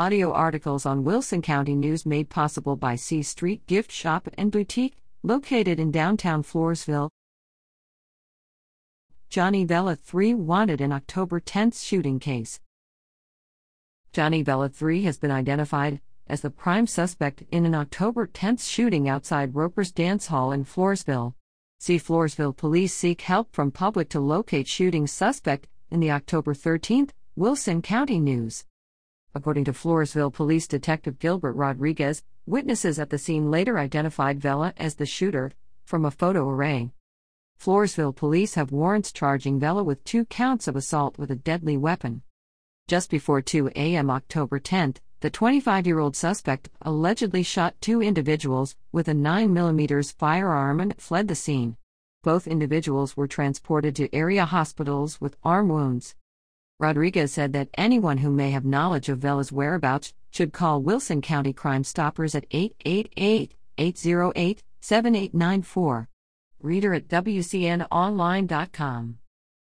Audio articles on Wilson County News made possible by C Street Gift Shop and Boutique, located in downtown Floresville. Johnny Vela 3 wanted in October 10th shooting case. Johnny Vela 3 has been identified as the prime suspect in an October 10th shooting outside Roper's Dance Hall in Floresville. See Floresville police seek help from public to locate shooting suspect in the October 13th Wilson County News. According to Floresville Police Detective Gilbert Rodriguez, witnesses at the scene later identified Vela as the shooter from a photo array. Floresville police have warrants charging Vela with two counts of assault with a deadly weapon. Just before 2 a.m. October 10th, the 25 year old suspect allegedly shot two individuals with a 9mm firearm and fled the scene. Both individuals were transported to area hospitals with arm wounds. Rodriguez said that anyone who may have knowledge of Vela's whereabouts should call Wilson County Crime Stoppers at 888 808 7894. Reader at WCNOnline.com.